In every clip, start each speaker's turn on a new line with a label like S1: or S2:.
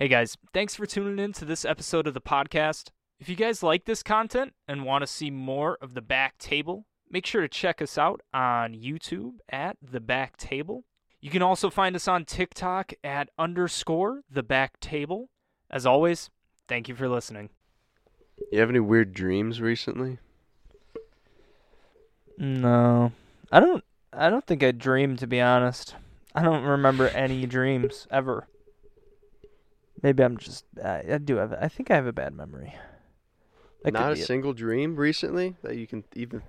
S1: Hey guys, thanks for tuning in to this episode of the podcast. If you guys like this content and want to see more of the back table, make sure to check us out on YouTube at the back table. You can also find us on TikTok at underscore the back table. As always, thank you for listening.
S2: You have any weird dreams recently?
S1: No, I don't. I don't think I dreamed to be honest. I don't remember any dreams ever. Maybe I'm just. I, I do have. I think I have a bad memory. That
S2: Not a
S1: it.
S2: single dream recently that you can even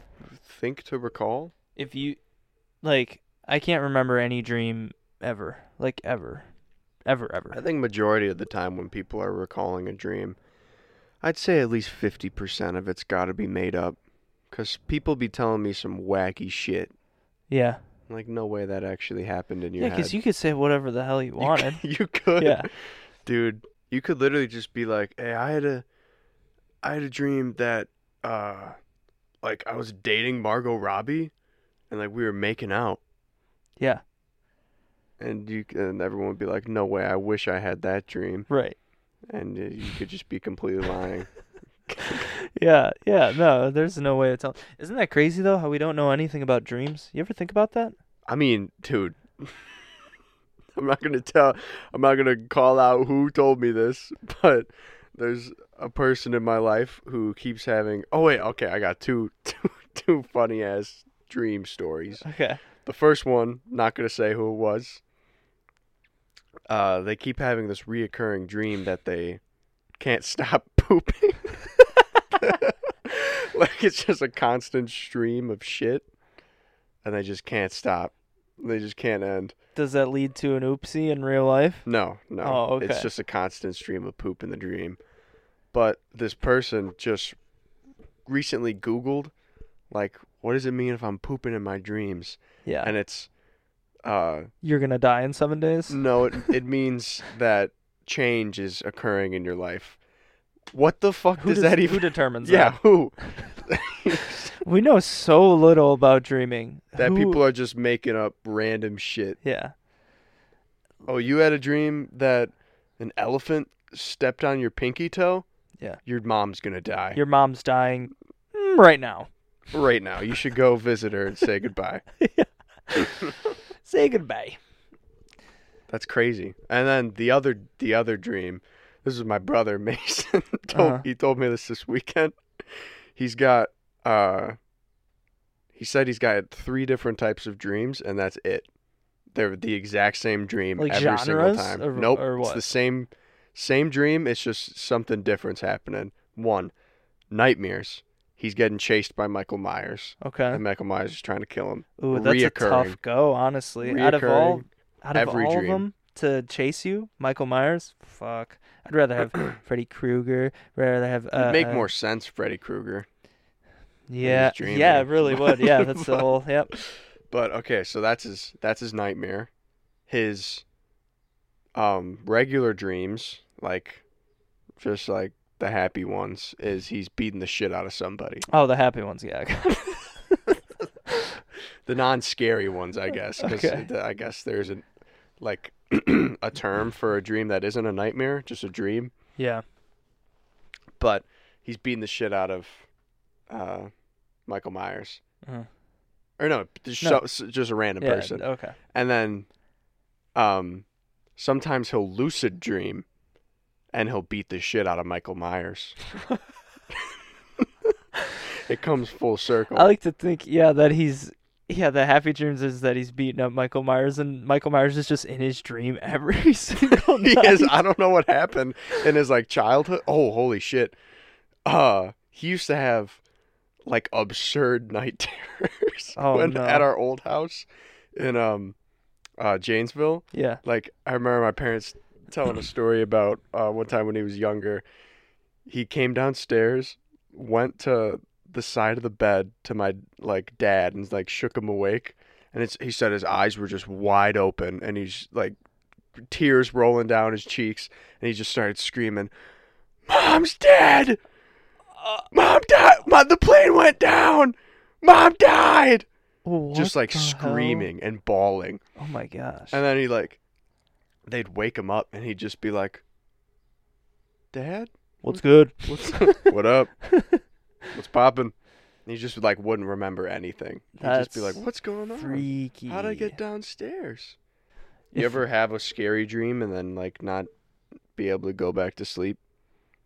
S2: think to recall?
S1: If you, like, I can't remember any dream ever. Like ever, ever, ever.
S2: I think majority of the time when people are recalling a dream, I'd say at least 50% of it's got to be made up. Because people be telling me some wacky shit.
S1: Yeah.
S2: Like, no way that actually happened in your
S1: Yeah, because you could say whatever the hell You wanted.
S2: You could.
S1: yeah.
S2: Dude, you could literally just be like, "Hey, I had a I had a dream that uh like I was dating Margot Robbie and like we were making out."
S1: Yeah.
S2: And you and everyone would be like, "No way, I wish I had that dream."
S1: Right.
S2: And uh, you could just be completely lying.
S1: Yeah. Yeah. No, there's no way to tell. Isn't that crazy though? How we don't know anything about dreams? You ever think about that?
S2: I mean, dude, I'm not going to tell I'm not going to call out who told me this, but there's a person in my life who keeps having Oh wait, okay, I got two two two funny ass dream stories.
S1: Okay.
S2: The first one, not going to say who it was. Uh, they keep having this reoccurring dream that they can't stop pooping. like it's just a constant stream of shit, and they just can't stop. They just can't end.
S1: Does that lead to an oopsie in real life?
S2: No, no.
S1: Oh, okay.
S2: It's just a constant stream of poop in the dream. But this person just recently Googled, like, what does it mean if I'm pooping in my dreams?
S1: Yeah.
S2: And it's, uh,
S1: You're gonna die in seven days.
S2: no, it, it means that change is occurring in your life. What the fuck
S1: Who
S2: does
S1: does-
S2: that even?
S1: Who determines
S2: yeah, who?
S1: We know so little about dreaming.
S2: that
S1: Who-
S2: people are just making up random shit.
S1: Yeah.
S2: Oh, you had a dream that an elephant stepped on your pinky toe?
S1: Yeah.
S2: Your mom's gonna die.
S1: Your mom's dying mm, right now.
S2: right now. You should go visit her and say goodbye.
S1: Say goodbye.
S2: That's crazy. And then the other the other dream. This is my brother Mason. told,
S1: Uh-huh.
S2: He told me this this weekend. He's got uh he said he's got three different types of dreams and that's it. They're the exact same dream
S1: Like
S2: every single time.
S1: or-
S2: nope.
S1: or
S2: It's the same same dream, it's just something different's happening. One, nightmares. He's getting chased by Michael Myers.
S1: Okay.
S2: And Michael Myers is trying to kill him.
S1: Ooh, that's a tough go, honestly. Out of all, out of
S2: every
S1: all
S2: dream.
S1: of them to chase you, Michael Myers. Fuck. I'd rather have Freddy Krueger. Rather have. Uh,
S2: It'd make
S1: uh,
S2: more sense, Freddy Krueger.
S1: Yeah. Yeah, it really would. Yeah, that's the whole. Yep.
S2: But okay, so that's his that's his nightmare. His um regular dreams, like just like the happy ones, is he's beating the shit out of somebody.
S1: Oh, the happy ones. Yeah.
S2: The non-scary ones, I guess, because
S1: Okay.
S2: I guess there's a like a term for a dream that isn't a nightmare, just a dream.
S1: yeah.
S2: But he's beating the shit out of uh, Michael Myers,
S1: Uh-huh.
S2: or no, just,
S1: No.
S2: so- just a random
S1: Yeah.
S2: person.
S1: Okay.
S2: and then um sometimes he'll lucid dream and he'll beat the shit out of Michael Myers. it comes full circle.
S1: I like to think, yeah, that he's. Yeah, the happy dreams is that he's beating up Michael Myers, and Michael Myers is just in his dream every single
S2: he
S1: night.
S2: is I don't know what happened in his like childhood. Oh, holy shit. Uh he used to have like absurd night terrors
S1: Oh,
S2: when,
S1: no.
S2: at our old house in um uh Janesville.
S1: Yeah.
S2: like I remember my parents telling a story about uh, one time when he was younger. He came downstairs, went to the side of the bed to my like dad, and like shook him awake. And it's, he said his eyes were just wide open, and he's like tears rolling down his cheeks, and he just started screaming, "Mom's dead! Mom died! Mom, the plane went down! Mom died!" just like
S1: the hell?
S2: screaming and bawling.
S1: Oh my gosh.
S2: And then he like, they'd wake him up, and he'd just be like, Dad,
S1: What's good?
S2: what's what up? What's poppin'? He just like wouldn't remember anything. He'd just be like, "What's going on?
S1: Freaky.
S2: How'd I get downstairs?" You
S1: If-
S2: ever have a scary dream and then like not be able to go back to sleep?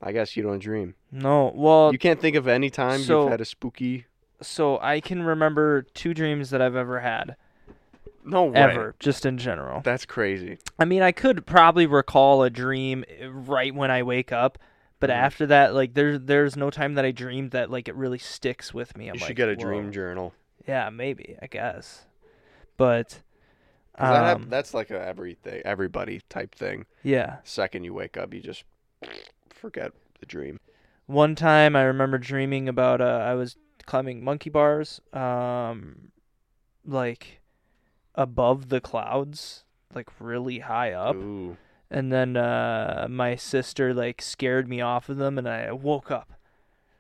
S2: I guess you don't dream.
S1: No. Well,
S2: you can't think of any time
S1: so-
S2: you've had a spooky.
S1: so I can remember two dreams that I've ever had.
S2: No way.
S1: Ever, just in general.
S2: That's crazy.
S1: I mean, I could probably recall a dream eh, right when I wake up, but
S2: Mhm.
S1: after that, like there's there's no time that I dreamed that like it really sticks with me. I'm
S2: you
S1: like,
S2: should get a
S1: "Whoa."
S2: dream journal.
S1: Yeah, maybe I guess, but
S2: 'Cause that
S1: um,
S2: that's like a everything, everybody type thing.
S1: yeah.
S2: Second you wake up, you just forget the dream.
S1: One time I remember dreaming about uh, I was climbing monkey bars, um, like above the clouds, like really high up.
S2: Ooh.
S1: And then uh my sister like scared me off of them and I woke up.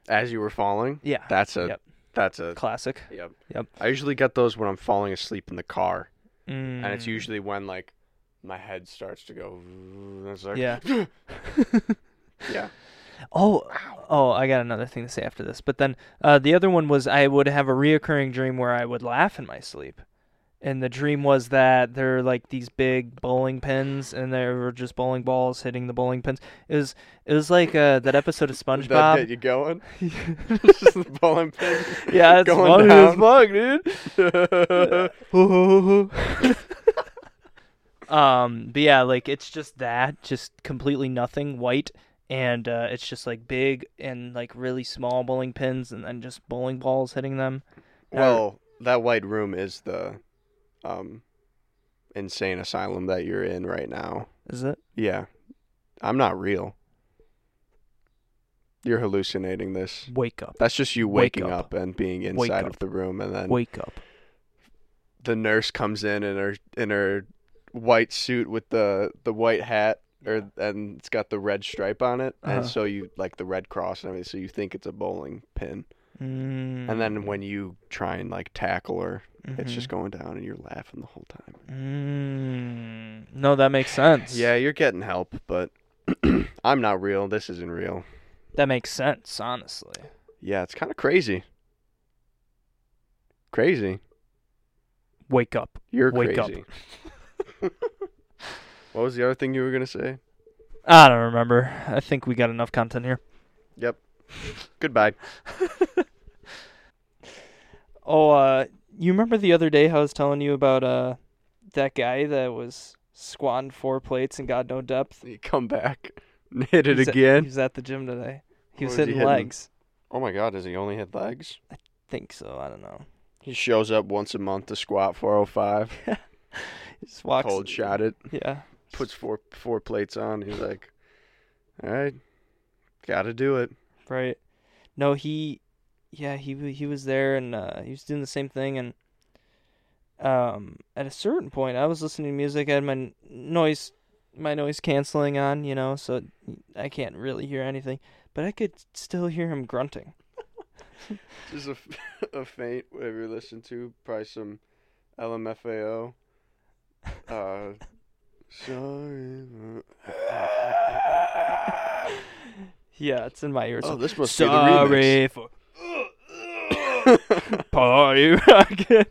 S2: As you were falling,
S1: Yeah.
S2: that's a
S1: Yep.
S2: that's a
S1: Classic.
S2: yep.
S1: Yep.
S2: I usually get those when I'm falling asleep in the car,
S1: Mm.
S2: and it's usually when like my head starts to go. Like,
S1: Yeah.
S2: yeah.
S1: Oh, oh, I got another thing to say after this. But then uh, the other one was I would have a reoccurring dream where I would laugh in my sleep. And the dream was that there are like these big bowling pins, and there were just bowling balls hitting the bowling pins. It was it was like uh, that episode of
S2: Did that
S1: SpongeBob.
S2: get you going? Just the bowling pin.
S1: yeah, it's
S2: going down.
S1: fuck, dude. um, but yeah, like it's just that, just completely nothing, white, and uh, it's just like big and like really small bowling pins, and then just bowling balls hitting them.
S2: well, that white room is the um insane asylum that you're in right now.
S1: Is it?
S2: Yeah. I'm not real. You're hallucinating this.
S1: Wake up,
S2: That's just you
S1: Wake
S2: waking
S1: up.
S2: up. and being inside of the room and then
S1: wake up.
S2: the nurse comes in in her in her white suit with the the white hat or and it's got the red stripe on it
S1: Uh-huh.
S2: and so you like the red cross and everything so you think it's a bowling pin
S1: Mm,
S2: and then when you try and like tackle her it's
S1: mhm.
S2: just going down and you're laughing the whole time
S1: Mm, no, that makes sense.
S2: yeah you're getting help but i'm not real this isn't real
S1: that makes sense. Honestly,
S2: yeah it's kind of crazy crazy
S1: wake up.
S2: you're
S1: Wake up.
S2: crazy what was the other thing you were gonna say
S1: I don't remember. I think we got enough content here.
S2: yep goodbye
S1: Oh, uh, you remember the other day how I was telling you about uh that guy that was squatting four plates and got no depth?
S2: you come back and hit it
S1: He's at-
S2: again
S1: he was at the gym today. He was
S2: was he
S1: hitting
S2: hitting?
S1: legs.
S2: Oh my god, does he only hit legs?
S1: I think so. I don't know.
S2: He shows up once a month to squat 405,
S1: He just walks.
S2: cold shot it,
S1: Yeah.
S2: puts four four plates on. He's like, "All right, got to do it."
S1: Right. No, he. Yeah, he he was there and uh, he was doing the same thing and. Um, at a certain point, I was listening to music. I had my noise, my noise canceling on, you know, so I can't really hear anything, but I could still hear him grunting.
S2: Just a, a faint whatever you listen to, probably some LMFAO. Uh, sorry.
S1: Yeah, it's in my ears.
S2: Oh, this must be the remix.
S1: Sorry for party rockin'.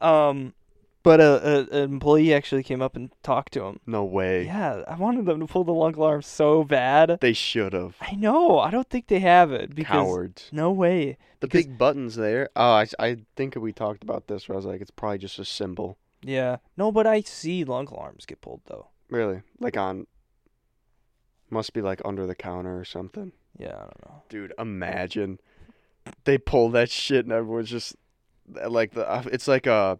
S1: um, but a, a an employee actually came up and talked to him.
S2: No way.
S1: Yeah, I wanted them to pull the lunk alarm so bad.
S2: They should have.
S1: I know. I don't think they have it because
S2: Cowards.
S1: no way.
S2: The
S1: because-
S2: big buttons there. Oh, I, I think we talked about this. Where I was like, it's probably just a symbol.
S1: Yeah, no, but I see lunk alarms get pulled though.
S2: Really? Like on. Must be like under the counter or something.
S1: Yeah, I don't know.
S2: Dude, imagine they pull that shit and everyone's just like the. uh, It's like uh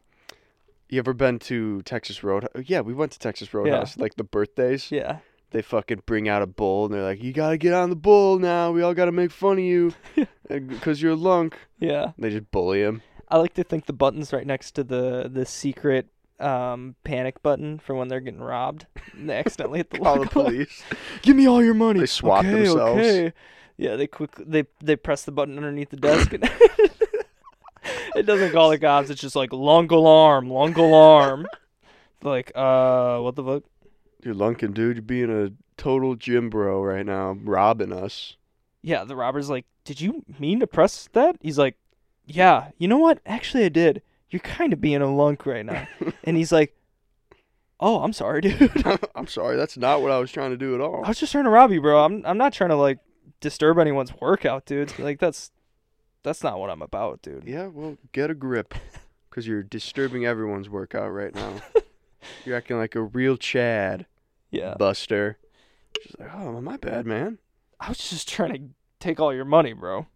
S2: You ever been to Texas Road? Yeah, we went to Texas Roadhouse. Like the birthdays,
S1: Yeah.
S2: they fucking bring out a bull and they're like, "You gotta get on the bull now. We all gotta make fun of you because you're a lunk."
S1: Yeah.
S2: They just bully him.
S1: I like to think the button's right next to the the secret um panic button for when they're getting robbed. And they accidentally hit the
S2: Call the police.
S1: Give me all your money.
S2: They swat
S1: okay,
S2: themselves.
S1: Okay. Yeah, they quickly they they press the button underneath the desk and it doesn't call the cops. It's just like lunk alarm, lunk alarm. like, uh, what the fuck?
S2: You're lunking, dude. You're being a total gym bro right now, robbing us.
S1: Yeah, the robber's like, Did you mean to press that? He's like, Yeah, you know what? Actually, I did. You're kind of being a lunk right now. and he's like, Oh, I'm sorry, dude.
S2: I'm sorry, that's not what I was trying to do at all.
S1: I was just trying to rob you, bro. I'm I'm not trying to like disturb anyone's workout, dude. Like that's that's not what I'm about, dude.
S2: Yeah, well, get a grip, because you're disturbing everyone's workout right now. you're acting like a real Chad
S1: Yeah.
S2: Buster. She's like, oh, my bad, man.
S1: I was just trying to take all your money, bro.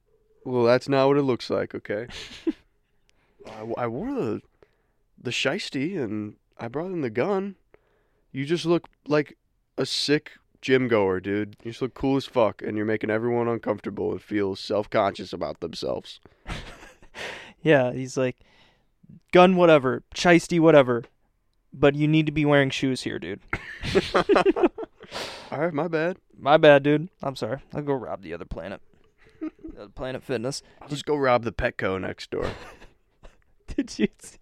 S2: Well, that's not what it looks like, okay? I, I wore the the shiesty and I brought in the gun. You just look like a sick gym goer, dude. You just look cool as fuck, and you're making everyone uncomfortable and feel self conscious about themselves.
S1: Yeah, he's like, gun whatever, shiesty whatever, but you need to be wearing shoes here, dude.
S2: All right, my bad.
S1: My bad, dude. I'm sorry. I'll go rob the other planet. The other Planet Fitness.
S2: I'll just go rob the Petco next door.
S1: Did you see?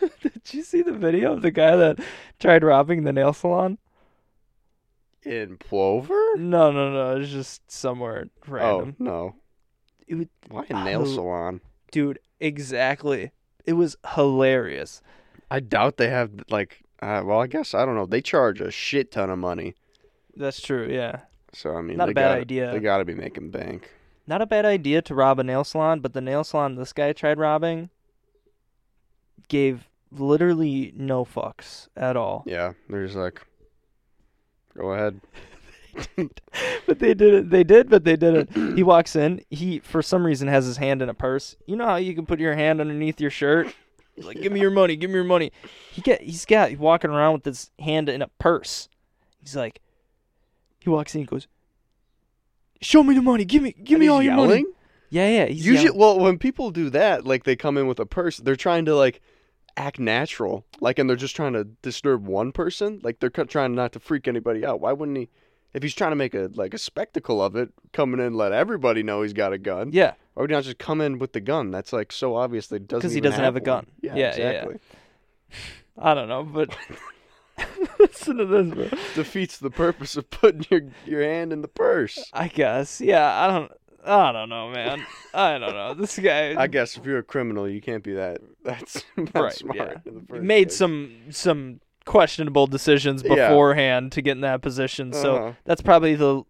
S1: Did you see the video of the guy that tried robbing the nail salon?
S2: In Plover?
S1: No, no, no. It's just somewhere random.
S2: Oh no!
S1: It
S2: Why a nail
S1: Oh.
S2: salon?
S1: dude, exactly. It was hilarious.
S2: I doubt they have like. Uh, well, I guess I don't know. They charge a shit ton of money,
S1: That's true. Yeah,
S2: so I mean,
S1: Not a bad
S2: gotta-
S1: idea.
S2: They got to be making bank.
S1: Not a bad idea to rob a nail salon, but the nail salon this guy tried robbing gave literally no fucks at all.
S2: Yeah, they're just like, go ahead.
S1: but they did it. They did, but they didn't. He walks in. He for some reason has his hand in a purse. You know how you can put your hand underneath your shirt. He's like, "Give me your money. Give me your money." He get. He's got. He's walking around with his hand in a purse. He's like, he walks in. He goes, "Show me the money. Give me. Give
S2: And
S1: me
S2: he's
S1: all your money."
S2: yelling?
S1: Yeah, yeah. He's
S2: Usually,
S1: yelling.
S2: well, when people do that, like they come in with a purse, they're trying to like act natural, like, and they're just trying to disturb one person. Like they're cu- trying not to freak anybody out. Why wouldn't he? If he's trying to make a like a spectacle of it, coming in, let everybody know he's got a gun.
S1: Yeah.
S2: Why would he not just come in with the gun? That's like so obvious that he doesn't.
S1: 'Cause he
S2: even
S1: doesn't have a
S2: one.
S1: gun.
S2: Yeah,
S1: Yeah, yeah, yeah.
S2: exactly.
S1: I don't know, but listen to this, bro.
S2: Defeats the purpose of putting your your hand in the purse.
S1: I guess. Yeah, I don't. I don't know, man. I don't know. This guy.
S2: I guess if you're a criminal, you can't be that. That's, that's
S1: Right,
S2: smart.
S1: yeah.
S2: in the first
S1: made
S2: place.
S1: some some questionable decisions
S2: Yeah.
S1: beforehand to get in that position. So
S2: Uh-huh.
S1: that's probably the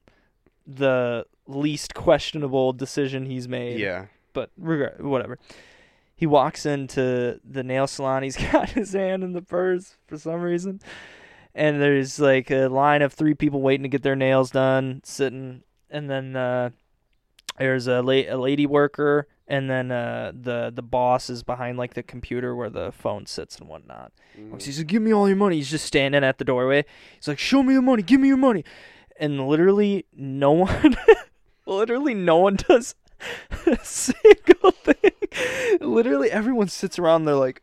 S1: the least questionable decision he's made.
S2: Yeah.
S1: But regard whatever. He walks into the nail salon. He's got his hand in the purse for some reason. And there's like a line of three people waiting to get their nails done, sitting. And then uh, there's a, la- a lady worker, and then uh, the the boss is behind like the computer where the phone sits and whatnot.
S2: Mhm.
S1: He's like, "Give me all your money." He's just standing at the doorway. He's like, "Show me your money. Give me your money." And literally, no one, literally, no one does single thing. Literally, everyone sits around. They're like,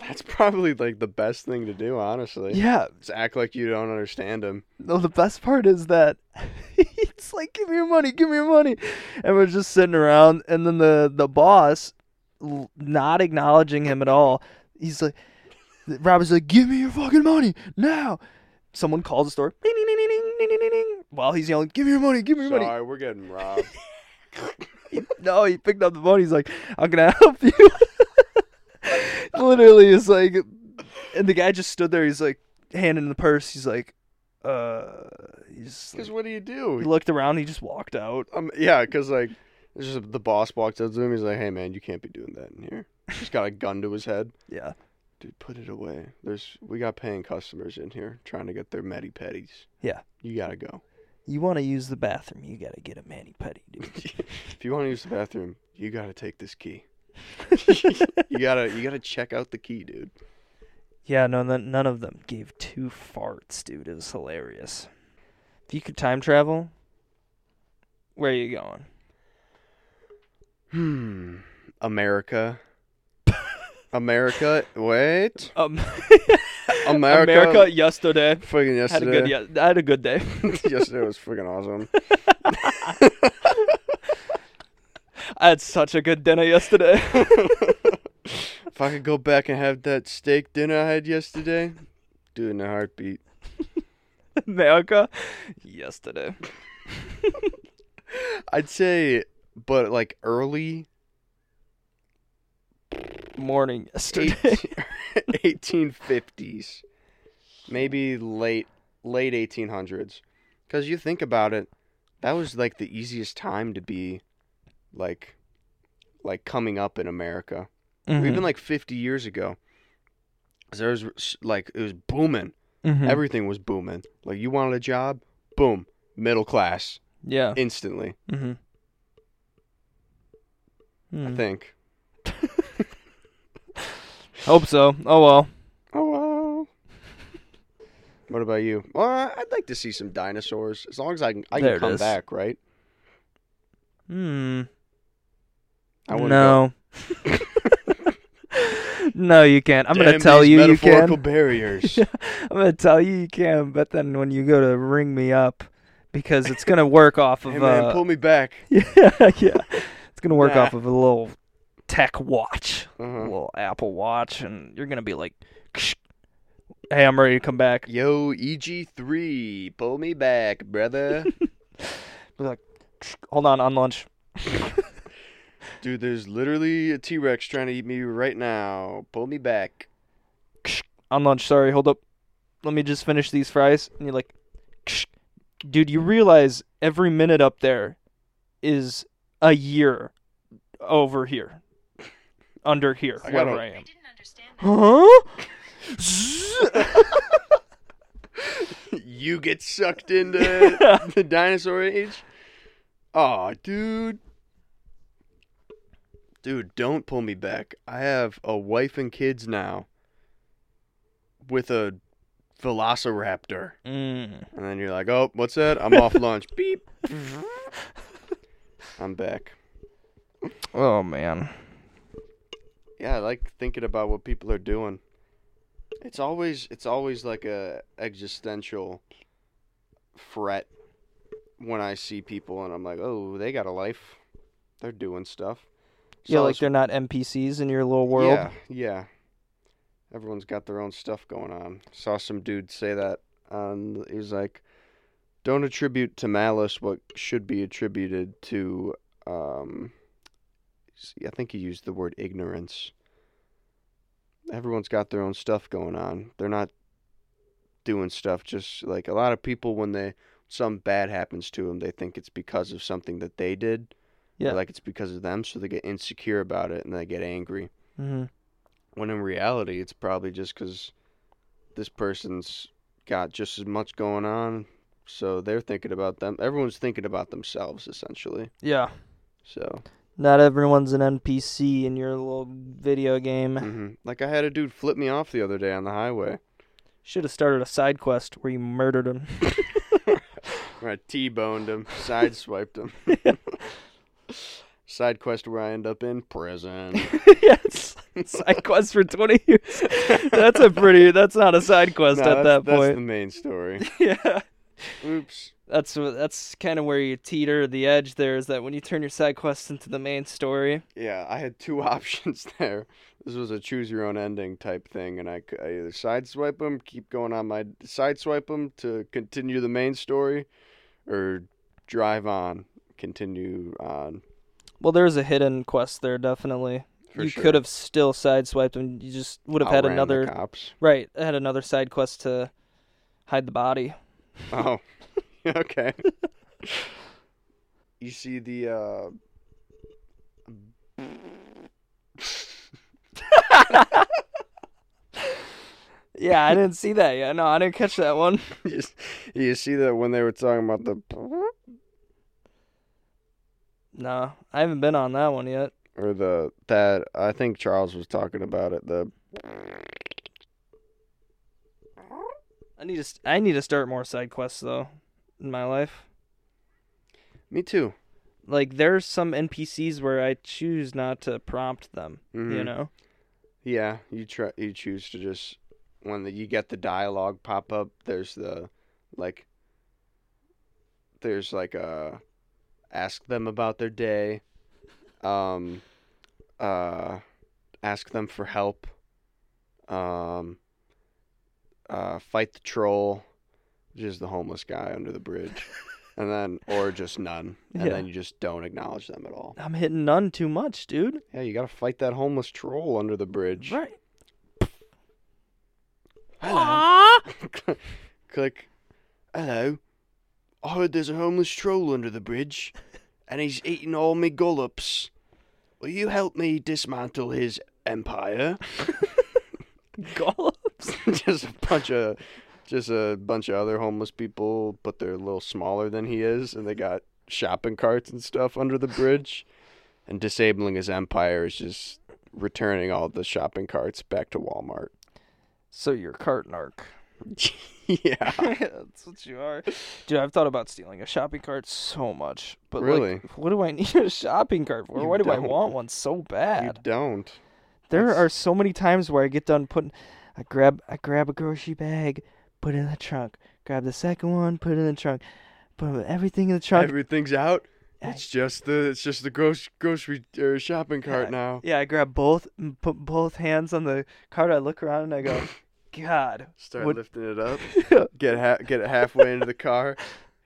S2: That's probably like the best thing to do, honestly.
S1: "Yeah."
S2: Just act like you don't understand him.
S1: No, the best part is that it's like, "Give me your money. Give me your money," and we're just sitting around. And then the the boss, not acknowledging him at all, he's like, Robert's like, "Give me your fucking money now." Someone calls the store. Ding, ding, ding, While he's yelling, "Give me your money! Give me your money!"
S2: Sorry, we're getting robbed.
S1: No, he picked up the phone. He's like, "I'm gonna help you?" Literally, it's like, and the guy just stood there. He's like, handing the purse. He's like, uh, he's
S2: Because
S1: like,
S2: what do you do?
S1: he looked around. He just walked out.
S2: Um, yeah, because like, just the boss walks up to him. He's like, "Hey, man, you can't be doing that in here." He's got a gun to his head.
S1: Yeah,
S2: Dude, put it away. There's we got paying customers in here trying to get their medi petties.
S1: Yeah.
S2: You gotta go.
S1: You want to use the bathroom? You gotta get a mani pedi, dude.
S2: if you want to use the bathroom, you gotta take this key. you gotta you gotta check out the key, dude.
S1: yeah, no, none none of them gave two farts, dude. It was hilarious. If you could time travel, where are you going?
S2: Hmm. America. America. Wait.
S1: Um,
S2: America.
S1: America yesterday.
S2: Fucking
S1: Had a
S2: yesterday.
S1: good, I had a good day.
S2: yesterday was freaking awesome.
S1: I had such a good dinner yesterday.
S2: if I could go back and have that steak dinner I had yesterday, do it in a heartbeat.
S1: America? Yesterday.
S2: I'd say, but like early
S1: Morning yesterday.
S2: 1850s, maybe late late 1800s. Because you think about it, that was like the easiest time to be, like, like coming up in America.
S1: Mhm.
S2: even like 50 years ago, There was like it was booming.
S1: Mhm.
S2: Everything was booming. Like you wanted a job, boom, middle class
S1: yeah.
S2: instantly.
S1: Mm-hmm.
S2: I think.
S1: Hope so. Oh well.
S2: Oh well. What about you? Well, I'd like to see some dinosaurs as long as I can. I
S1: There
S2: can come
S1: is.
S2: back, right?
S1: Hmm.
S2: I wanna
S1: no. no, you can't. I'm gonna
S2: Damn
S1: tell
S2: these
S1: you you
S2: metaphorical
S1: can.
S2: barriers.
S1: I'm gonna tell you you can, but then when you go to ring me up, because it's gonna work off of
S2: hey man,
S1: uh,
S2: pull me back.
S1: yeah, yeah, it's gonna work
S2: Nah.
S1: off of a little tech watch,
S2: Uh-huh.
S1: little Apple Watch, and you're gonna be like, "Hey, I'm ready to come back."
S2: Yo, EG3, pull me back, brother.
S1: Be like, "Hold on, on lunch."
S2: Dude, there's literally a T Rex trying to eat me right now. Pull me back.
S1: on lunch. Sorry, hold up. Let me just finish these fries. And you're like, dude, you realize every minute up there is a year over here, under here,
S2: I
S1: wherever
S2: gotta-
S1: I
S3: I
S1: am.
S3: didn't understand.
S1: Huh?
S2: you get sucked into the dinosaur age? Aw, dude. Dude, don't pull me back. I have a wife and kids now with a velociraptor.
S1: mm.
S2: And then you're like, oh, what's that? I'm off lunch. Beep. I'm back.
S1: Oh man.
S2: Yeah, I like thinking about what people are doing. It's always it's always like a existential fret when I see people and I'm like, "Oh, they got a life. They're doing stuff."
S1: Yeah,
S2: Saw
S1: like they're not NPCs in your little world.
S2: Yeah, yeah. Everyone's got their own stuff going on. Saw some dude say that. Um, he was like, "Don't attribute to malice what should be attributed to." Um, I think he used the word ignorance. Everyone's got their own stuff going on. They're not doing stuff just like a lot of people when they some bad happens to them, they think it's because of something that they did.
S1: Yeah.
S2: like it's because of them, so they get insecure about it and they get angry
S1: hmm
S2: when in reality it's probably just because this person's got just as much going on so they're thinking about them everyone's thinking about themselves essentially
S1: Yeah.
S2: so
S1: Not everyone's an NPC in your little video game.
S2: hmm like i had a dude flip me off the other day on the highway
S1: Should have started a side quest where you murdered him.
S2: where i t-boned him sideswiped him side quest where i end up in prison
S1: yes. Side quest for 20 years. That's a pretty, that's not a side quest
S2: No,
S1: at
S2: that's,
S1: that
S2: that's
S1: point.
S2: the main story
S1: yeah.
S2: Oops
S1: That's that's kind of where you teeter the edge there is that when you turn your side quests into the main story.
S2: Yeah, I had two options there. This was a choose your own ending type thing, and I either sideswipe them, keep going on my sideswipe them to continue the main story, or drive on, continue on.
S1: Well, there's a hidden quest there definitely.
S2: For
S1: you
S2: sure.
S1: could have still sideswiped and you just would have had
S2: Outran the
S1: another
S2: cops.
S1: right, had another side quest to hide the body.
S2: Oh, okay. you see the uh,
S1: Yeah, I didn't see that yet. No, I didn't catch that one.
S2: you, you see that when they were talking about the
S1: No, I haven't been on that one yet.
S2: or the that I think Charles was talking about it. The
S1: I need to st- I need to start more side quests though in my life.
S2: me too.
S1: Like there's some NPCs where I choose not to prompt them, you
S2: Mhm.
S1: know.
S2: Yeah, you try. You choose to just when the, you get the dialogue pop up. There's the like. There's like a ask them about their day. Um, uh, ask them for help. Um, uh, fight the troll. just the homeless guy under the bridge, and then or just none, and
S1: Yeah.
S2: then you just don't acknowledge them at all.
S1: I'm hitting none too much, dude.
S2: Yeah, you gotta fight that homeless troll under the bridge.
S1: Right.
S2: Hello. Click. Hello. I heard there's a homeless troll under the bridge, and he's eating all me gullops. Will you help me dismantle his empire? Just a bunch of, just a bunch of other homeless people, but they're a little smaller than he is, and they got shopping carts and stuff under the bridge. And disabling his empire is just returning all the shopping carts back to Walmart.
S1: So you're cart narc.
S2: yeah.
S1: That's what you are. Dude, I've thought about stealing a shopping cart so much. But
S2: Really?
S1: like, what do I need a shopping cart for?
S2: You
S1: Why do I
S2: don't.
S1: want one so bad?
S2: You don't.
S1: There
S2: That's-
S1: are so many times where I get done putting I grab I grab a grocery bag, put it in the trunk, grab the second one, put it in the trunk, put everything in the trunk.
S2: Everything's out. It's just the it's just the gross grocery or shopping cart now.
S1: yeah, I grab both put both hands on the cart, I look around and I go, God.
S2: Start
S1: What-
S2: lifting it up. Get ha- get it halfway into the car.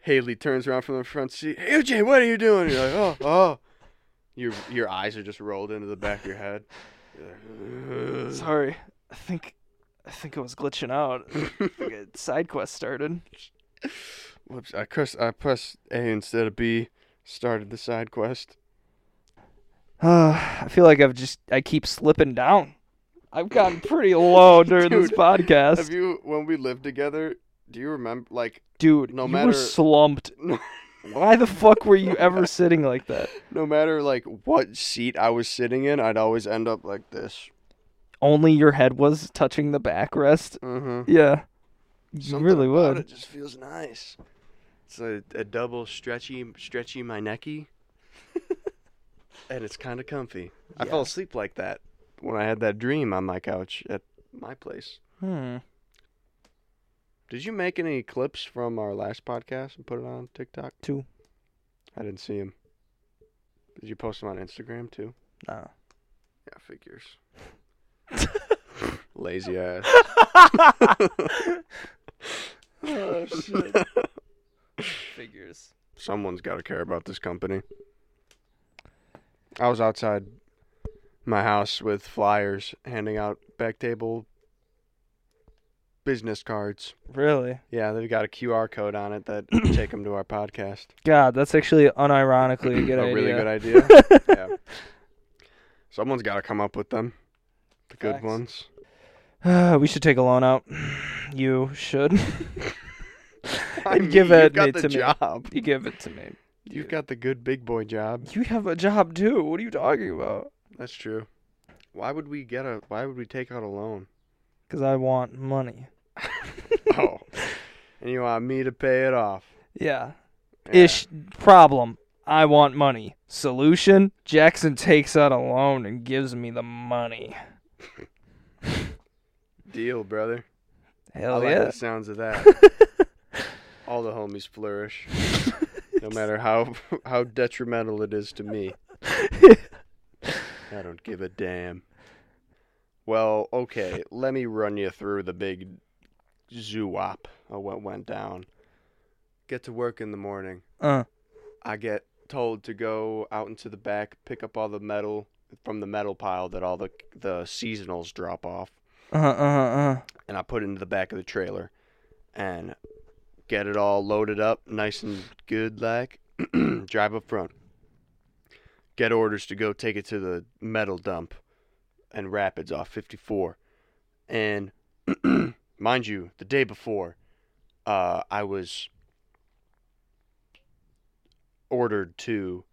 S2: Haley turns around from the front seat. Hey, what are you doing? You're like, oh, oh. Your your eyes are just rolled into the back of your head. Like,
S1: Sorry. I think I think it was glitching out. Side quest started.
S2: Whoops! I pressed I pressed A instead of B. Started the side quest.
S1: Uh, I feel like I've just I keep slipping down. I've gotten pretty low during this podcast.
S2: Have you when we lived together? Do you remember like
S1: Dude,
S2: no
S1: you
S2: matter-
S1: were slumped. Why the fuck were you ever sitting like that?
S2: no matter like what seat I was sitting in, I'd always end up like this.
S1: Only your head was touching the backrest.
S2: Mm-hmm.
S1: Yeah, you really would.
S2: It just feels nice. It's a, a double stretchy, stretchy my necky, and it's kind of comfy. I fell asleep like that when I had that dream on my couch at my place.
S1: Hmm.
S2: Did you make any clips from our last podcast and put it on TikTok?
S1: Two.
S2: I didn't see them. Did you post them on Instagram too?
S1: Nah.
S2: Yeah, figures. Lazy ass.
S1: oh shit. Figures.
S2: Someone's got to care about this company. I was outside my house with flyers, handing out back table business cards.
S1: Really?
S2: Yeah, they've got a QR code on it that take them to our podcast.
S1: God, that's actually unironically a good
S2: a
S1: idea.
S2: really good idea. yeah. Someone's got to come up with them. The good
S1: Facts.
S2: ones.
S1: Uh, we should take a loan out. You should.
S2: I
S1: And give it
S2: got
S1: me
S2: the
S1: to me.
S2: job.
S1: You give it to me.
S2: You've got the good big boy job.
S1: You have a job too. What are you talking about?
S2: That's true. Why would we get a? Why would we take out a loan?
S1: Because I want money.
S2: Oh, and you want me to pay it off?
S1: Yeah.
S2: Yeah.
S1: Ish. Problem. I want money. Solution. Jackson takes out a loan and gives me the money.
S2: Deal, brother.
S1: Hell
S2: I like
S1: yeah.
S2: the sounds of that. All the homies flourish, no matter how how detrimental it is to me. I don't give a damn. Well, okay, let me run you through the big zoo-wop of what went down. Get to work in the morning.
S1: Uh.
S2: I get told to go out into the back, pick up all the metal from the metal pile that all the the seasonals drop off,
S1: Uh uh uh.
S2: and I put it into the back of the trailer, and get it all loaded up, nice and good, like drive up front. Get orders to go take it to the metal dump, and Rapids off 54, and mind you, the day before, uh, I was ordered to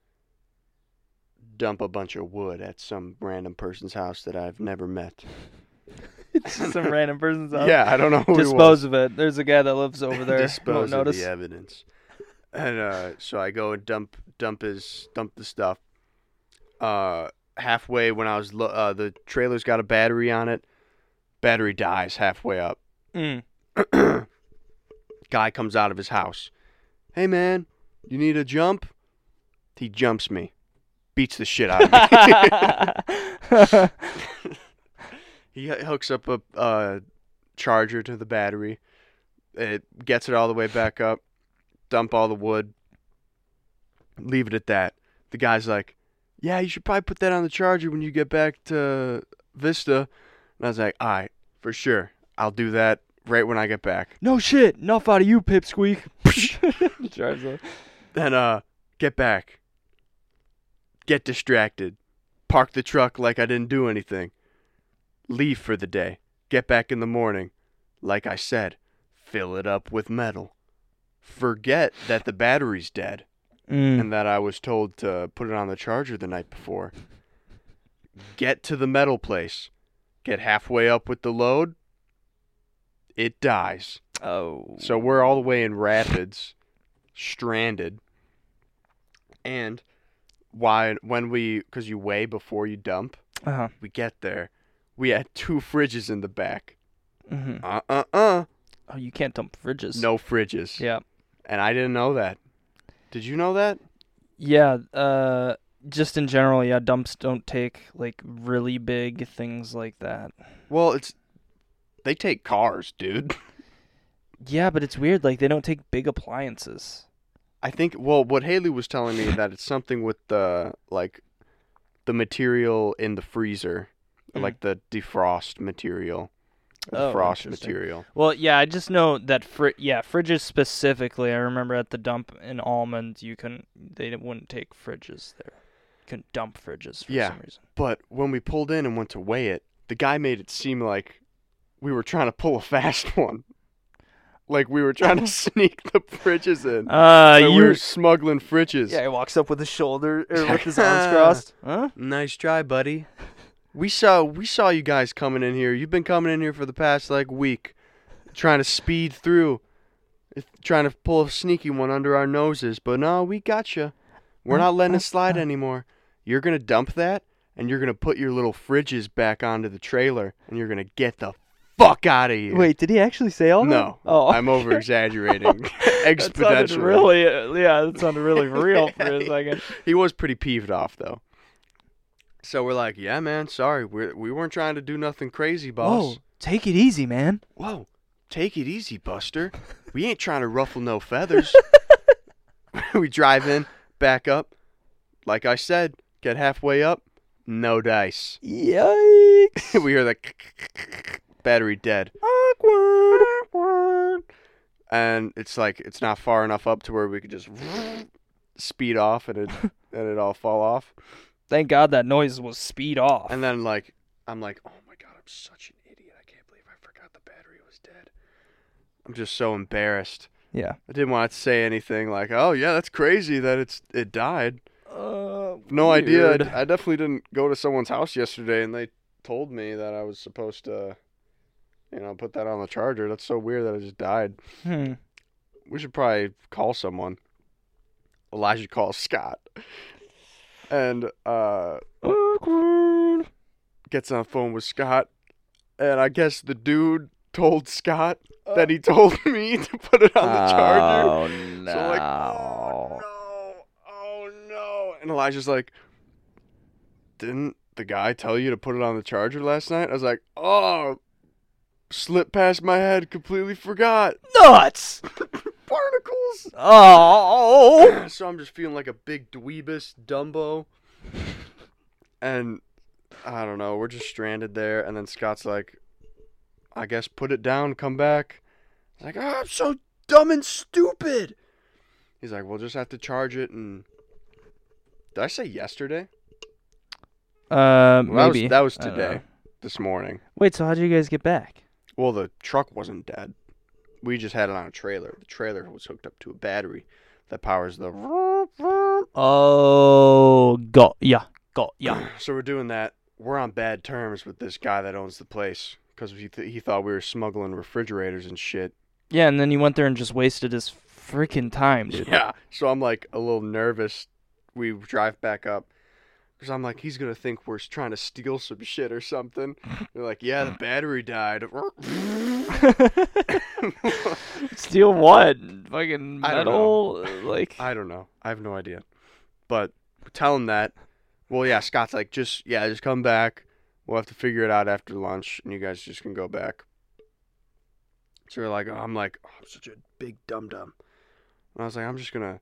S2: dump a bunch of wood at some random person's house that I've never met.
S1: It's just some random person's house.
S2: Yeah, I don't know who he was.
S1: Dispose of it. There's a guy that lives over there.
S2: Dispose
S1: Won't
S2: of
S1: notice.
S2: the evidence. And uh, so I go and dump dump his dump the stuff. Uh, halfway when I was lo- uh, the trailer's got a battery on it. Battery dies halfway up.
S1: Mm.
S2: Guy comes out of his house. Hey man, you need a jump? He jumps me, beats the shit out of me. he hooks up a uh, charger to the battery, It gets it all the way back up, dump all the wood, leave it at that. The guy's like, "Yeah, you should probably put that on the charger when you get back to Vista." And I was like, "All right, for sure. I'll do that right when I get back."
S1: No shit. Enough out of you, Pipsqueak. Drives.
S2: Then uh, get back. Get distracted. Park the truck like I didn't do anything. Leave for the day. Get back in the morning. Like I said, fill it up with metal. Forget that the battery's dead
S1: Mm.
S2: and that I was told to put it on the charger the night before. Get to the metal place. Get halfway up with the load. It dies.
S1: Oh.
S2: So we're all the way in Rapids, stranded. And why when we cuz you weigh before you dump,
S1: Uh-huh.
S2: we get there. We had two fridges in the back.
S1: hmm
S2: Uh-uh-uh.
S1: Oh, you can't dump fridges.
S2: No fridges.
S1: Yeah.
S2: And I didn't know that. Did you know that?
S1: Yeah. Uh, just in general, yeah. Dumps don't take like really big things like that.
S2: Well, it's they take cars, dude.
S1: Yeah, but it's weird. Like they don't take big appliances.
S2: I think well, what Haley was telling me that it's something with the like the material in the freezer,
S1: Mm.
S2: like the defrost material, the
S1: Oh,
S2: frost material.
S1: Well, yeah, I just know that fr- yeah, fridges specifically. I remember at the dump in almonds, you couldn't they wouldn't take fridges there. You couldn't dump fridges for
S2: Yeah.
S1: some reason.
S2: But when we pulled in and went to weigh it, the guy made it seem like we were trying to pull a fast one. Like we were trying to sneak the fridges in.
S1: Uh,
S2: Like we
S1: you
S2: were smuggling fridges.
S1: Yeah, he walks up with his shoulder or with his arms crossed. Huh?
S2: Nice try, buddy. We saw we saw you guys coming in here. You've been coming in here for the past like week, trying to speed through, trying to pull a sneaky one under our noses. But no, we got you. We're not letting it slide anymore. You're gonna dump that, and you're gonna put your little fridges back onto the trailer, and you're gonna get the fuck out of here.
S1: Wait, did he actually say all that?
S2: No,
S1: Oh,
S2: I'm over exaggerating
S1: that sounded
S2: exponentially.
S1: really, yeah, that sounded really real for a second.
S2: He was pretty peeved off though. So we're like, yeah, man, sorry, we we weren't trying to do nothing crazy, boss.
S1: Whoa, take it easy, man.
S2: Whoa, take it easy, Buster. We ain't trying to ruffle no feathers. we drive in, back up. Like I said, get halfway up, no dice.
S1: Yikes!
S2: we hear the battery dead.
S1: Awkward. Awkward.
S2: and it's like it's not far enough up to where we could just speed off and it and it all fall off.
S1: Thank God that noise was speed off.
S2: And then like I'm like, oh my god, I'm such an idiot. I can't believe I forgot the battery was dead. I'm just so embarrassed.
S1: yeah.
S2: I didn't want to say anything like, oh yeah, that's crazy that it's it died.
S1: Uh,
S2: No idea.
S1: weird.
S2: I, I definitely didn't go to someone's house yesterday and they told me that I was supposed to, you know, put that on the charger. That's so weird that it just died.
S1: Hmm.
S2: We should probably call someone. Elijah calls Scott. And uh
S1: Awkward.
S2: gets on the phone with Scott. And I guess the dude told Scott that he told me to put it on the charger.
S1: Oh no.
S2: So like, oh no, oh no. And Elijah's like, didn't the guy tell you to put it on the charger last night? I was like, oh, slipped past my head, completely forgot.
S1: Nuts.
S2: Barnacles.
S1: Oh.
S2: so I'm just feeling like a big dweebus Dumbo. And I don't know, we're just stranded there. And then Scott's like, I guess put it down, come back. I was like, oh, I'm so dumb and stupid. He's like, we'll just have to charge it. And did I say yesterday?
S1: Uh,
S2: Well,
S1: maybe
S2: that was, that
S1: I
S2: was
S1: don't know.
S2: today, this morning.
S1: Wait, so how did you guys get back?
S2: Well, the truck wasn't dead. We just had it on a trailer. The trailer was hooked up to a battery that powers the.
S1: Oh, got yeah, got yeah.
S2: So we're doing that. We're on bad terms with this guy that owns the place because he, th- he thought we were smuggling refrigerators and shit.
S1: Yeah, and then he went there and just wasted his freaking time, dude.
S2: Yeah. So I'm like a little nervous. We drive back up because I'm like, he's going to think we're trying to steal some shit or something. They're like, yeah, the battery died.
S1: Steal what? Fucking
S2: I
S1: metal? Like
S2: I don't know. I have no idea. But tell him that. Well, yeah, Scott's like, just, yeah, just come back. We'll have to figure it out after lunch and you guys just can go back. So we're like, I'm like, oh, I'm such a big dum dum. And I was like, I'm just gonna,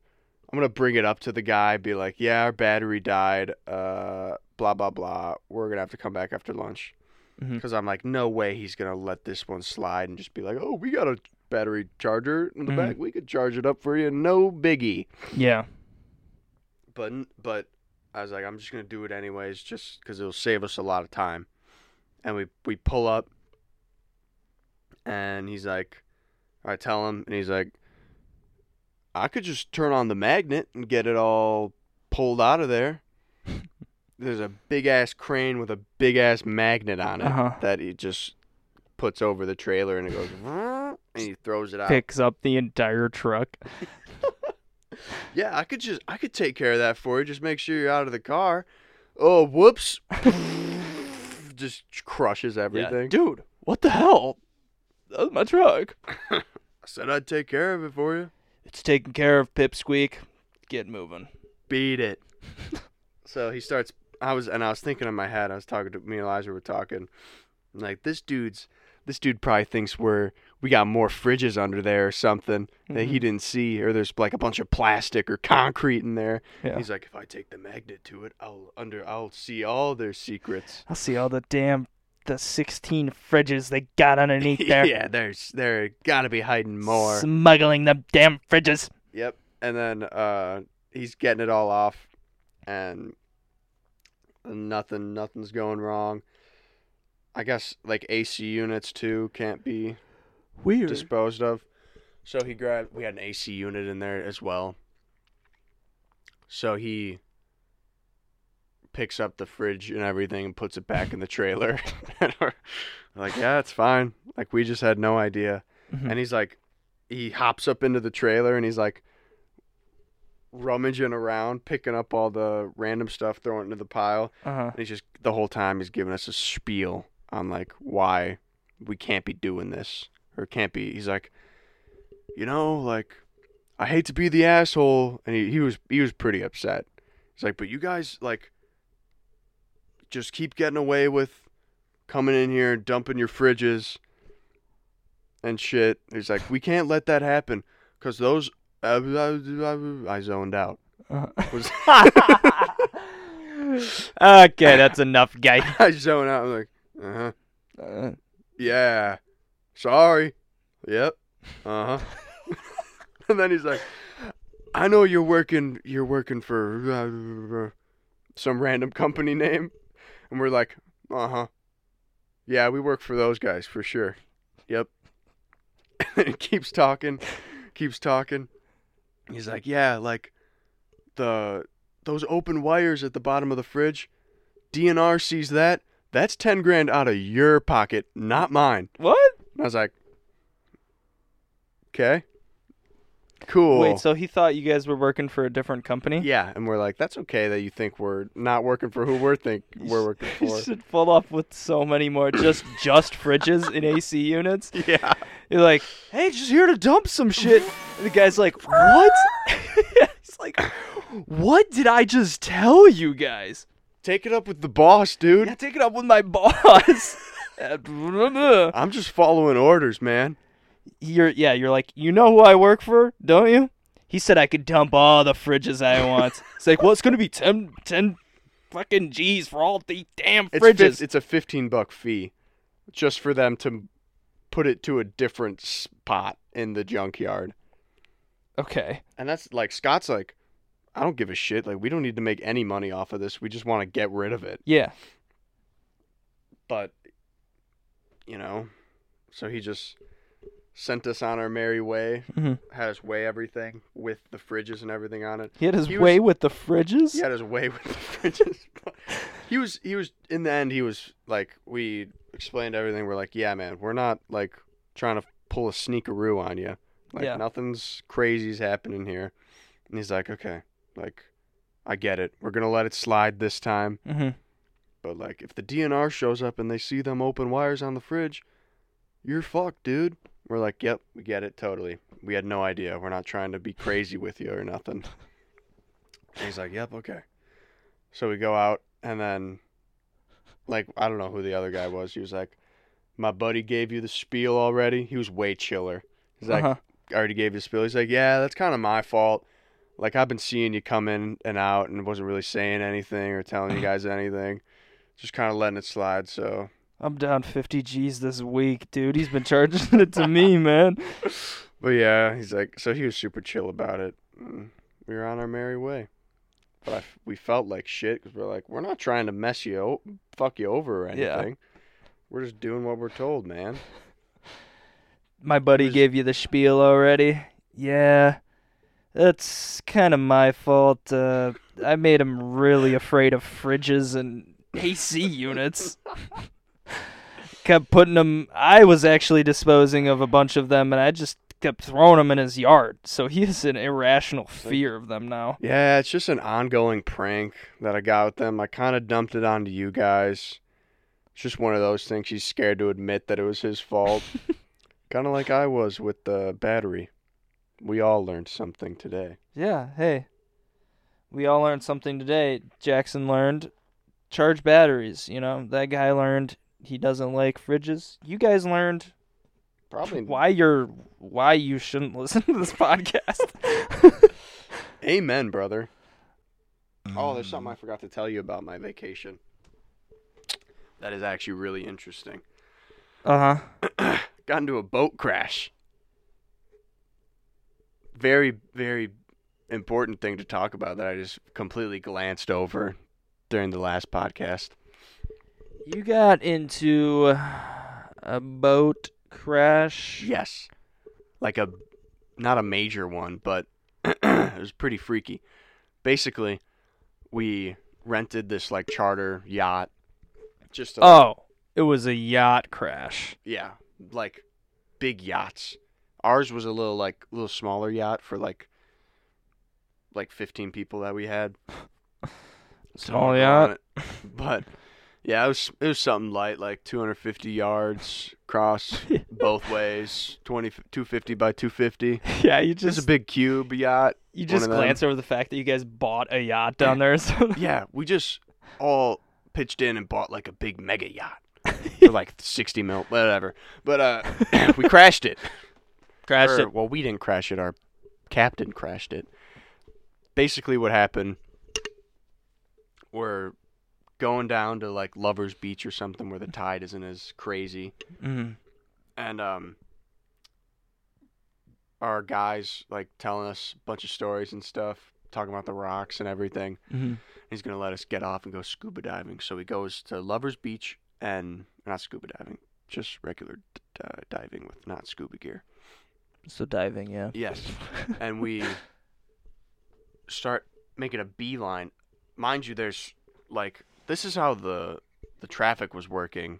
S2: I'm gonna bring it up to the guy, be like, yeah, our battery died. Uh, blah blah blah. We're gonna have to come back after lunch. Because I'm like, no way he's gonna let this one slide and just be like, oh, we got a battery charger in the
S1: Mhm.
S2: back. We could charge it up for you. No biggie.
S1: Yeah.
S2: But but I was like, I'm just gonna do it anyways, just because it'll save us a lot of time. And we we pull up, and he's like, I tell him, and he's like, I could just turn on the magnet and get it all pulled out of there. There's a big ass crane with a big ass magnet on it
S1: Uh-huh.
S2: that he just puts over the trailer, and it goes, and he throws it out.
S1: Picks up the entire truck.
S2: Yeah, I could just I could take care of that for you. Just make sure you're out of the car. Oh, whoops. just crushes everything.
S1: Dude, what the hell? That's my truck.
S2: I said I'd take care of it for you.
S1: It's taken care of, Pipsqueak. Get moving.
S2: Beat it. so he starts I was and I was thinking in my head, I was talking to me and Elijah were talking. Like this dude's this dude probably thinks we're we got more fridges under there or something that he mm-hmm. didn't see, or there's like a bunch of plastic or concrete in there.
S1: Yeah.
S2: He's like, if I take the magnet to it, I'll under I'll see all their secrets.
S1: I'll see all the damn the 16 fridges they got underneath there.
S2: yeah, there's there gotta be hiding more.
S1: Smuggling them damn fridges.
S2: Yep. And then uh he's getting it all off and nothing nothing's going wrong. I guess like AC units too can't be
S1: Weird.
S2: disposed of. So he grabbed we had an AC unit in there as well. So he picks up the fridge and everything and puts it back in the trailer. and we're like, yeah, it's fine. Like we just had no idea.
S1: Mhm.
S2: And he's like he hops up into the trailer and he's like rummaging around, picking up all the random stuff, throwing it into the pile.
S1: uh-huh.
S2: And he's just the whole time he's giving us a spiel on like why we can't be doing this or can't be. He's like, you know, like I hate to be the asshole, and he, he was he was pretty upset. He's like, but you guys like just keep getting away with coming in here and dumping your fridges and shit. He's like, we can't let that happen because those. I zoned out.
S1: Uh-huh. Okay, that's enough, guy.
S2: I zone out. I'm like, uh huh.
S1: Uh,
S2: Yeah. Sorry. Yep. Uh huh. and then he's like, I know you're working. You're working for uh, some random company name, and we're like, uh huh. Yeah, we work for those guys for sure. Yep. and he keeps talking, keeps talking. He's like, yeah, like the those open wires at the bottom of the fridge. DNR sees that. That's ten grand out of your pocket, not mine.
S1: what?
S2: I was like, okay, cool.
S1: Wait, so he thought you guys were working for a different company?
S2: yeah, and we're like, that's okay that you think we're not working for who we're think we're working
S1: You
S2: for.
S1: should pull up with so many more just just fridges in AC units.
S2: yeah,
S1: You're like, hey, just here to dump some shit. And the guy's like, what? He's like, what did I just tell you guys?
S2: take it up with the boss, dude.
S1: Yeah, take it up with my boss.
S2: I'm just following orders, man.
S1: Yeah, you're like, you know who I work for, don't you? He said I could dump all the fridges I want. it's like, well, it's gonna be 10, 10 fucking G's for all the damn fridges.
S2: fif- it's a fifteen buck fee, just for them to put it to a different spot in the junkyard.
S1: okay.
S2: And that's like Scott's like, I don't give a shit. Like we don't need to make any money off of this. We just want to get rid of it.
S1: Yeah.
S2: But you know, so he just sent us on our merry way.
S1: Mhm.
S2: Had us weigh everything with the fridges and everything on it.
S1: He had his
S2: He
S1: way
S2: was-
S1: with the fridges.
S2: He had his way with the fridges. He was he was in the end he was like we explained everything. We're like, yeah, man, we're not like trying to pull a sneakaroo on you. Like
S1: Yeah.
S2: nothing's crazy's happening here. And he's like, okay, like I get it. We're gonna let it slide this time.
S1: Mm-hmm.
S2: But like, if the DNR shows up and they see them open wires on the fridge, you're fucked, dude. We're like, yep, we get it totally. We had no idea. We're not trying to be crazy with you or nothing. And he's like, yep, okay. So we go out and then, like, I don't know who the other guy was. He was like, my buddy gave you the spiel already. He was way chiller. He's like,
S1: Uh-huh.
S2: I already gave you the spiel. He's like, yeah, that's kind of my fault. Like I've been seeing you come in and out and wasn't really saying anything or telling you guys anything. Just kind of letting it slide. So
S1: I'm down 50 G's this week, dude. He's been charging it to me, man.
S2: But yeah, he's like, so he was super chill about it. Mm, We were on our merry way. But I we felt like shit because we're like, we're not trying to mess you, o- fuck you over or
S1: Yeah.
S2: anything. We're just doing what we're told, man.
S1: My buddy gave you the spiel already. Yeah, that's kind of my fault. Uh, I made him really afraid of fridges and AC units. kept putting them. I was actually disposing of a bunch of them, and I just kept throwing them in his yard. So he has an irrational fear of them now.
S2: Yeah, it's just an ongoing prank that I got with them. I kind of dumped it onto you guys. It's just one of those things. He's scared to admit that it was his fault. kind of like I was with the battery. We all learned something today.
S1: Yeah, hey. We all learned something today. Jackson learned charge batteries, you know. That guy learned he doesn't like fridges. You guys learned
S2: Probably
S1: why you're why you shouldn't listen to this podcast.
S2: Amen, brother. Oh, there's something I forgot to tell you about my vacation. That is actually really interesting.
S1: uh-huh.
S2: Got into a boat crash. Very, very important thing to talk about that I just completely glanced over during the last podcast.
S1: You got into a boat crash.
S2: Yes. Like a not a major one, but it was pretty freaky. Basically, we rented this like charter yacht just
S1: Oh, it was a yacht crash.
S2: Yeah, like big yachts. Ours was a little like little smaller yacht for like like 15 people that we had.
S1: Small
S2: on
S1: yacht.
S2: it. But yeah, it was it was something light like 250 yards cross both ways, 20 250 by 250.
S1: Yeah, you
S2: Just
S1: just
S2: a big cube yacht.
S1: you just glance over the fact that you guys bought a yacht down there. So
S2: Yeah, we just all pitched in and bought like a big mega yacht for like 60 mil, whatever. But uh we crashed it.
S1: crashed
S2: Or,
S1: it.
S2: Well, we didn't crash it. Our captain crashed it. Basically, what happened? We're going down to like Lovers Beach or something where the tide isn't as crazy,
S1: Mm.
S2: and um, our guys like telling us a bunch of stories and stuff, talking about the rocks and everything.
S1: hmm
S2: He's gonna let us get off and go scuba diving. So he goes to Lovers Beach and not scuba diving, just regular d- uh, diving with not scuba gear.
S1: So diving, yeah.
S2: Yes. and we start making a beeline. Mind you, there's like this is how the the traffic was working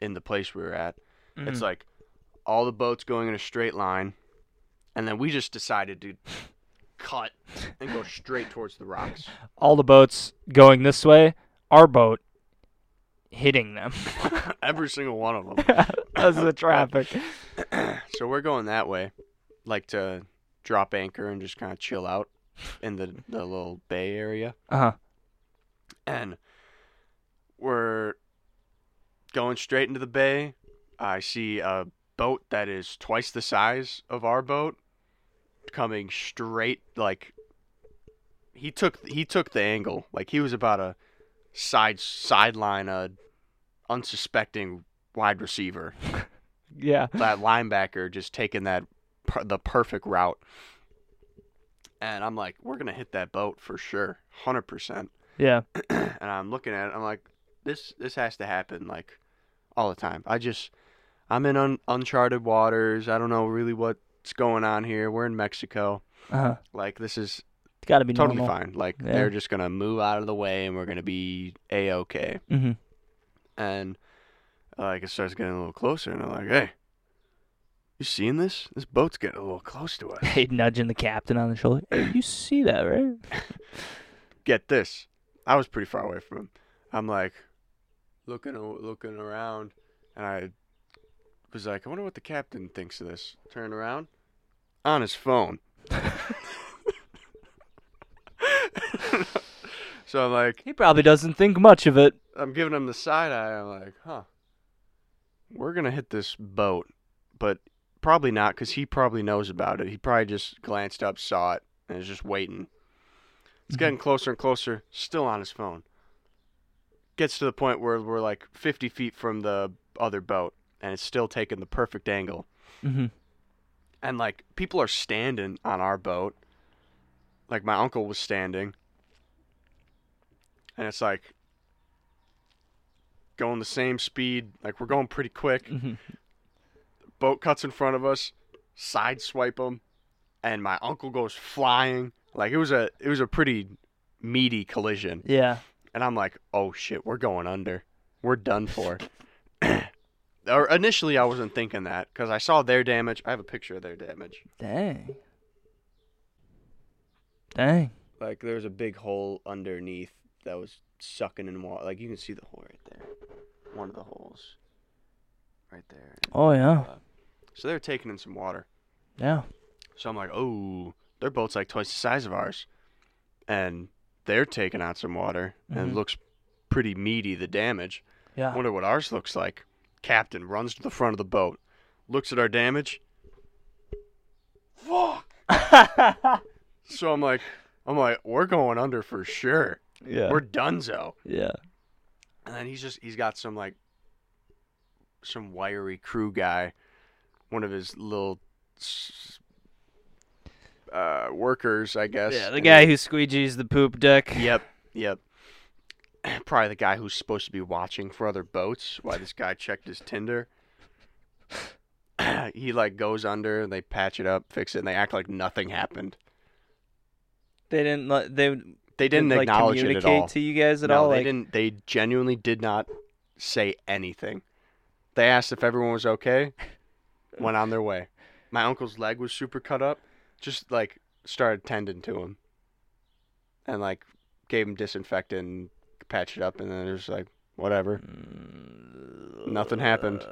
S2: in the place we were at. It's
S1: Mhm.
S2: like all the boats going in a straight line, and then we just decided to cut and go straight towards the rocks.
S1: all the boats going this way, our boat hitting them.
S2: Every single one of them.
S1: That's the traffic.
S2: so we're going that way, like to drop anchor and just kind of chill out in the the little bay area.
S1: Uh huh.
S2: And we're going straight into the bay. I see a boat that is twice the size of our boat coming straight like he took he took the angle like he was about a side sideline a unsuspecting wide receiver
S1: Yeah.
S2: that linebacker just taking that the perfect route and I'm like we're going to hit that boat for sure 100%
S1: Yeah.
S2: and I'm looking at it. I'm like, this this has to happen like all the time. I just I'm in un- uncharted waters. I don't know really what's going on here. We're in Mexico.
S1: Uh huh.
S2: Like this is
S1: It's got to be
S2: totally
S1: normal.
S2: fine. Like
S1: Yeah.
S2: they're just gonna move out of the way and we're gonna be a okay.
S1: Mm-hmm.
S2: And like it starts getting a little closer, and I'm like, hey, you seeing this? This boat's getting a little close to us.
S1: Hey, nudging the captain on the shoulder. Hey, you see that, right?
S2: Get this. I was pretty far away from him. I'm like looking looking around, and I was like, I wonder what the captain thinks of this. Turn around, on his phone. so I'm like,
S1: He probably doesn't think much of it.
S2: I'm giving him the side eye. I'm like, huh. we're gonna hit this boat, but probably not because he probably knows about it. He probably just glanced up, saw it, and is just waiting. It's getting closer and closer. Still on his phone. Gets to the point where we're like 50 feet from the other boat, and it's still taking the perfect angle.
S1: Mm-hmm.
S2: And like people are standing on our boat. Like my uncle was standing. And it's like going the same speed. Like we're going pretty quick.
S1: Mm-hmm.
S2: Boat cuts in front of us, Sideswipe them, and my uncle goes flying. Like it was a it was a pretty meaty collision.
S1: Yeah.
S2: And I'm like, "Oh shit, we're going under. We're done for." or initially I wasn't thinking that cuz I saw their damage. I have a picture of their damage.
S1: Dang. Dang.
S2: Like there was a big hole underneath that was sucking in water. Like you can see the hole right there. One of the holes. Right there.
S1: Oh yeah.
S2: Uh, so they're taking in some water.
S1: Yeah.
S2: So I'm like, oh, their boat's like twice the size of ours. And they're taking out some water and
S1: Mhm.
S2: it looks pretty meaty, the damage.
S1: Yeah.
S2: Wonder what ours looks like. Captain runs to the front of the boat, looks at our damage. Fuck. So I'm like, I'm like, we're going under for sure.
S1: yeah.
S2: We're donezo.
S1: yeah.
S2: And then he's just he's got some like some wiry crew guy, one of his little s- uh, workers, I guess.
S1: Yeah. The
S2: and
S1: guy who squeegees the poop deck.
S2: Yep, yep. Probably the guy who's supposed to be watching for other boats. Why this guy checked his Tinder. he like goes under and they patch it up, fix it, and they act like nothing happened.
S1: They didn't. They
S2: They didn't,
S1: like
S2: acknowledge it
S1: communicate
S2: at all.
S1: to you guys at
S2: no,
S1: all.
S2: they
S1: like,
S2: didn't. They genuinely did not say anything. They asked if everyone was okay. Went on their way. My uncle's leg was super cut up. Just like started tending to him, and like gave him disinfectant, and patched it up, and then it was like whatever. Nothing happened.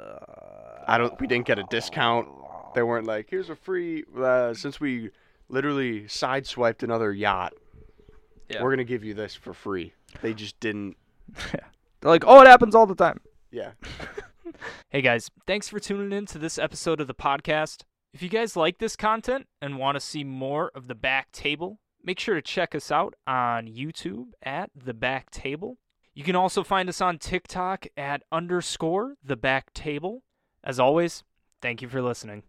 S2: I don't. We didn't get a discount. They weren't like, here's a free. Uh, since we literally sideswiped another yacht,
S1: Yeah.
S2: we're gonna give you this for free. They just didn't.
S1: They're like, oh, it happens all the time.
S2: Yeah.
S1: Hey guys, thanks for tuning in to this episode of the podcast. If you guys like this content and want to see more of the back table, make sure to check us out on YouTube at the back table. You can also find us on TikTok at underscore the back table. As always, thank you for listening.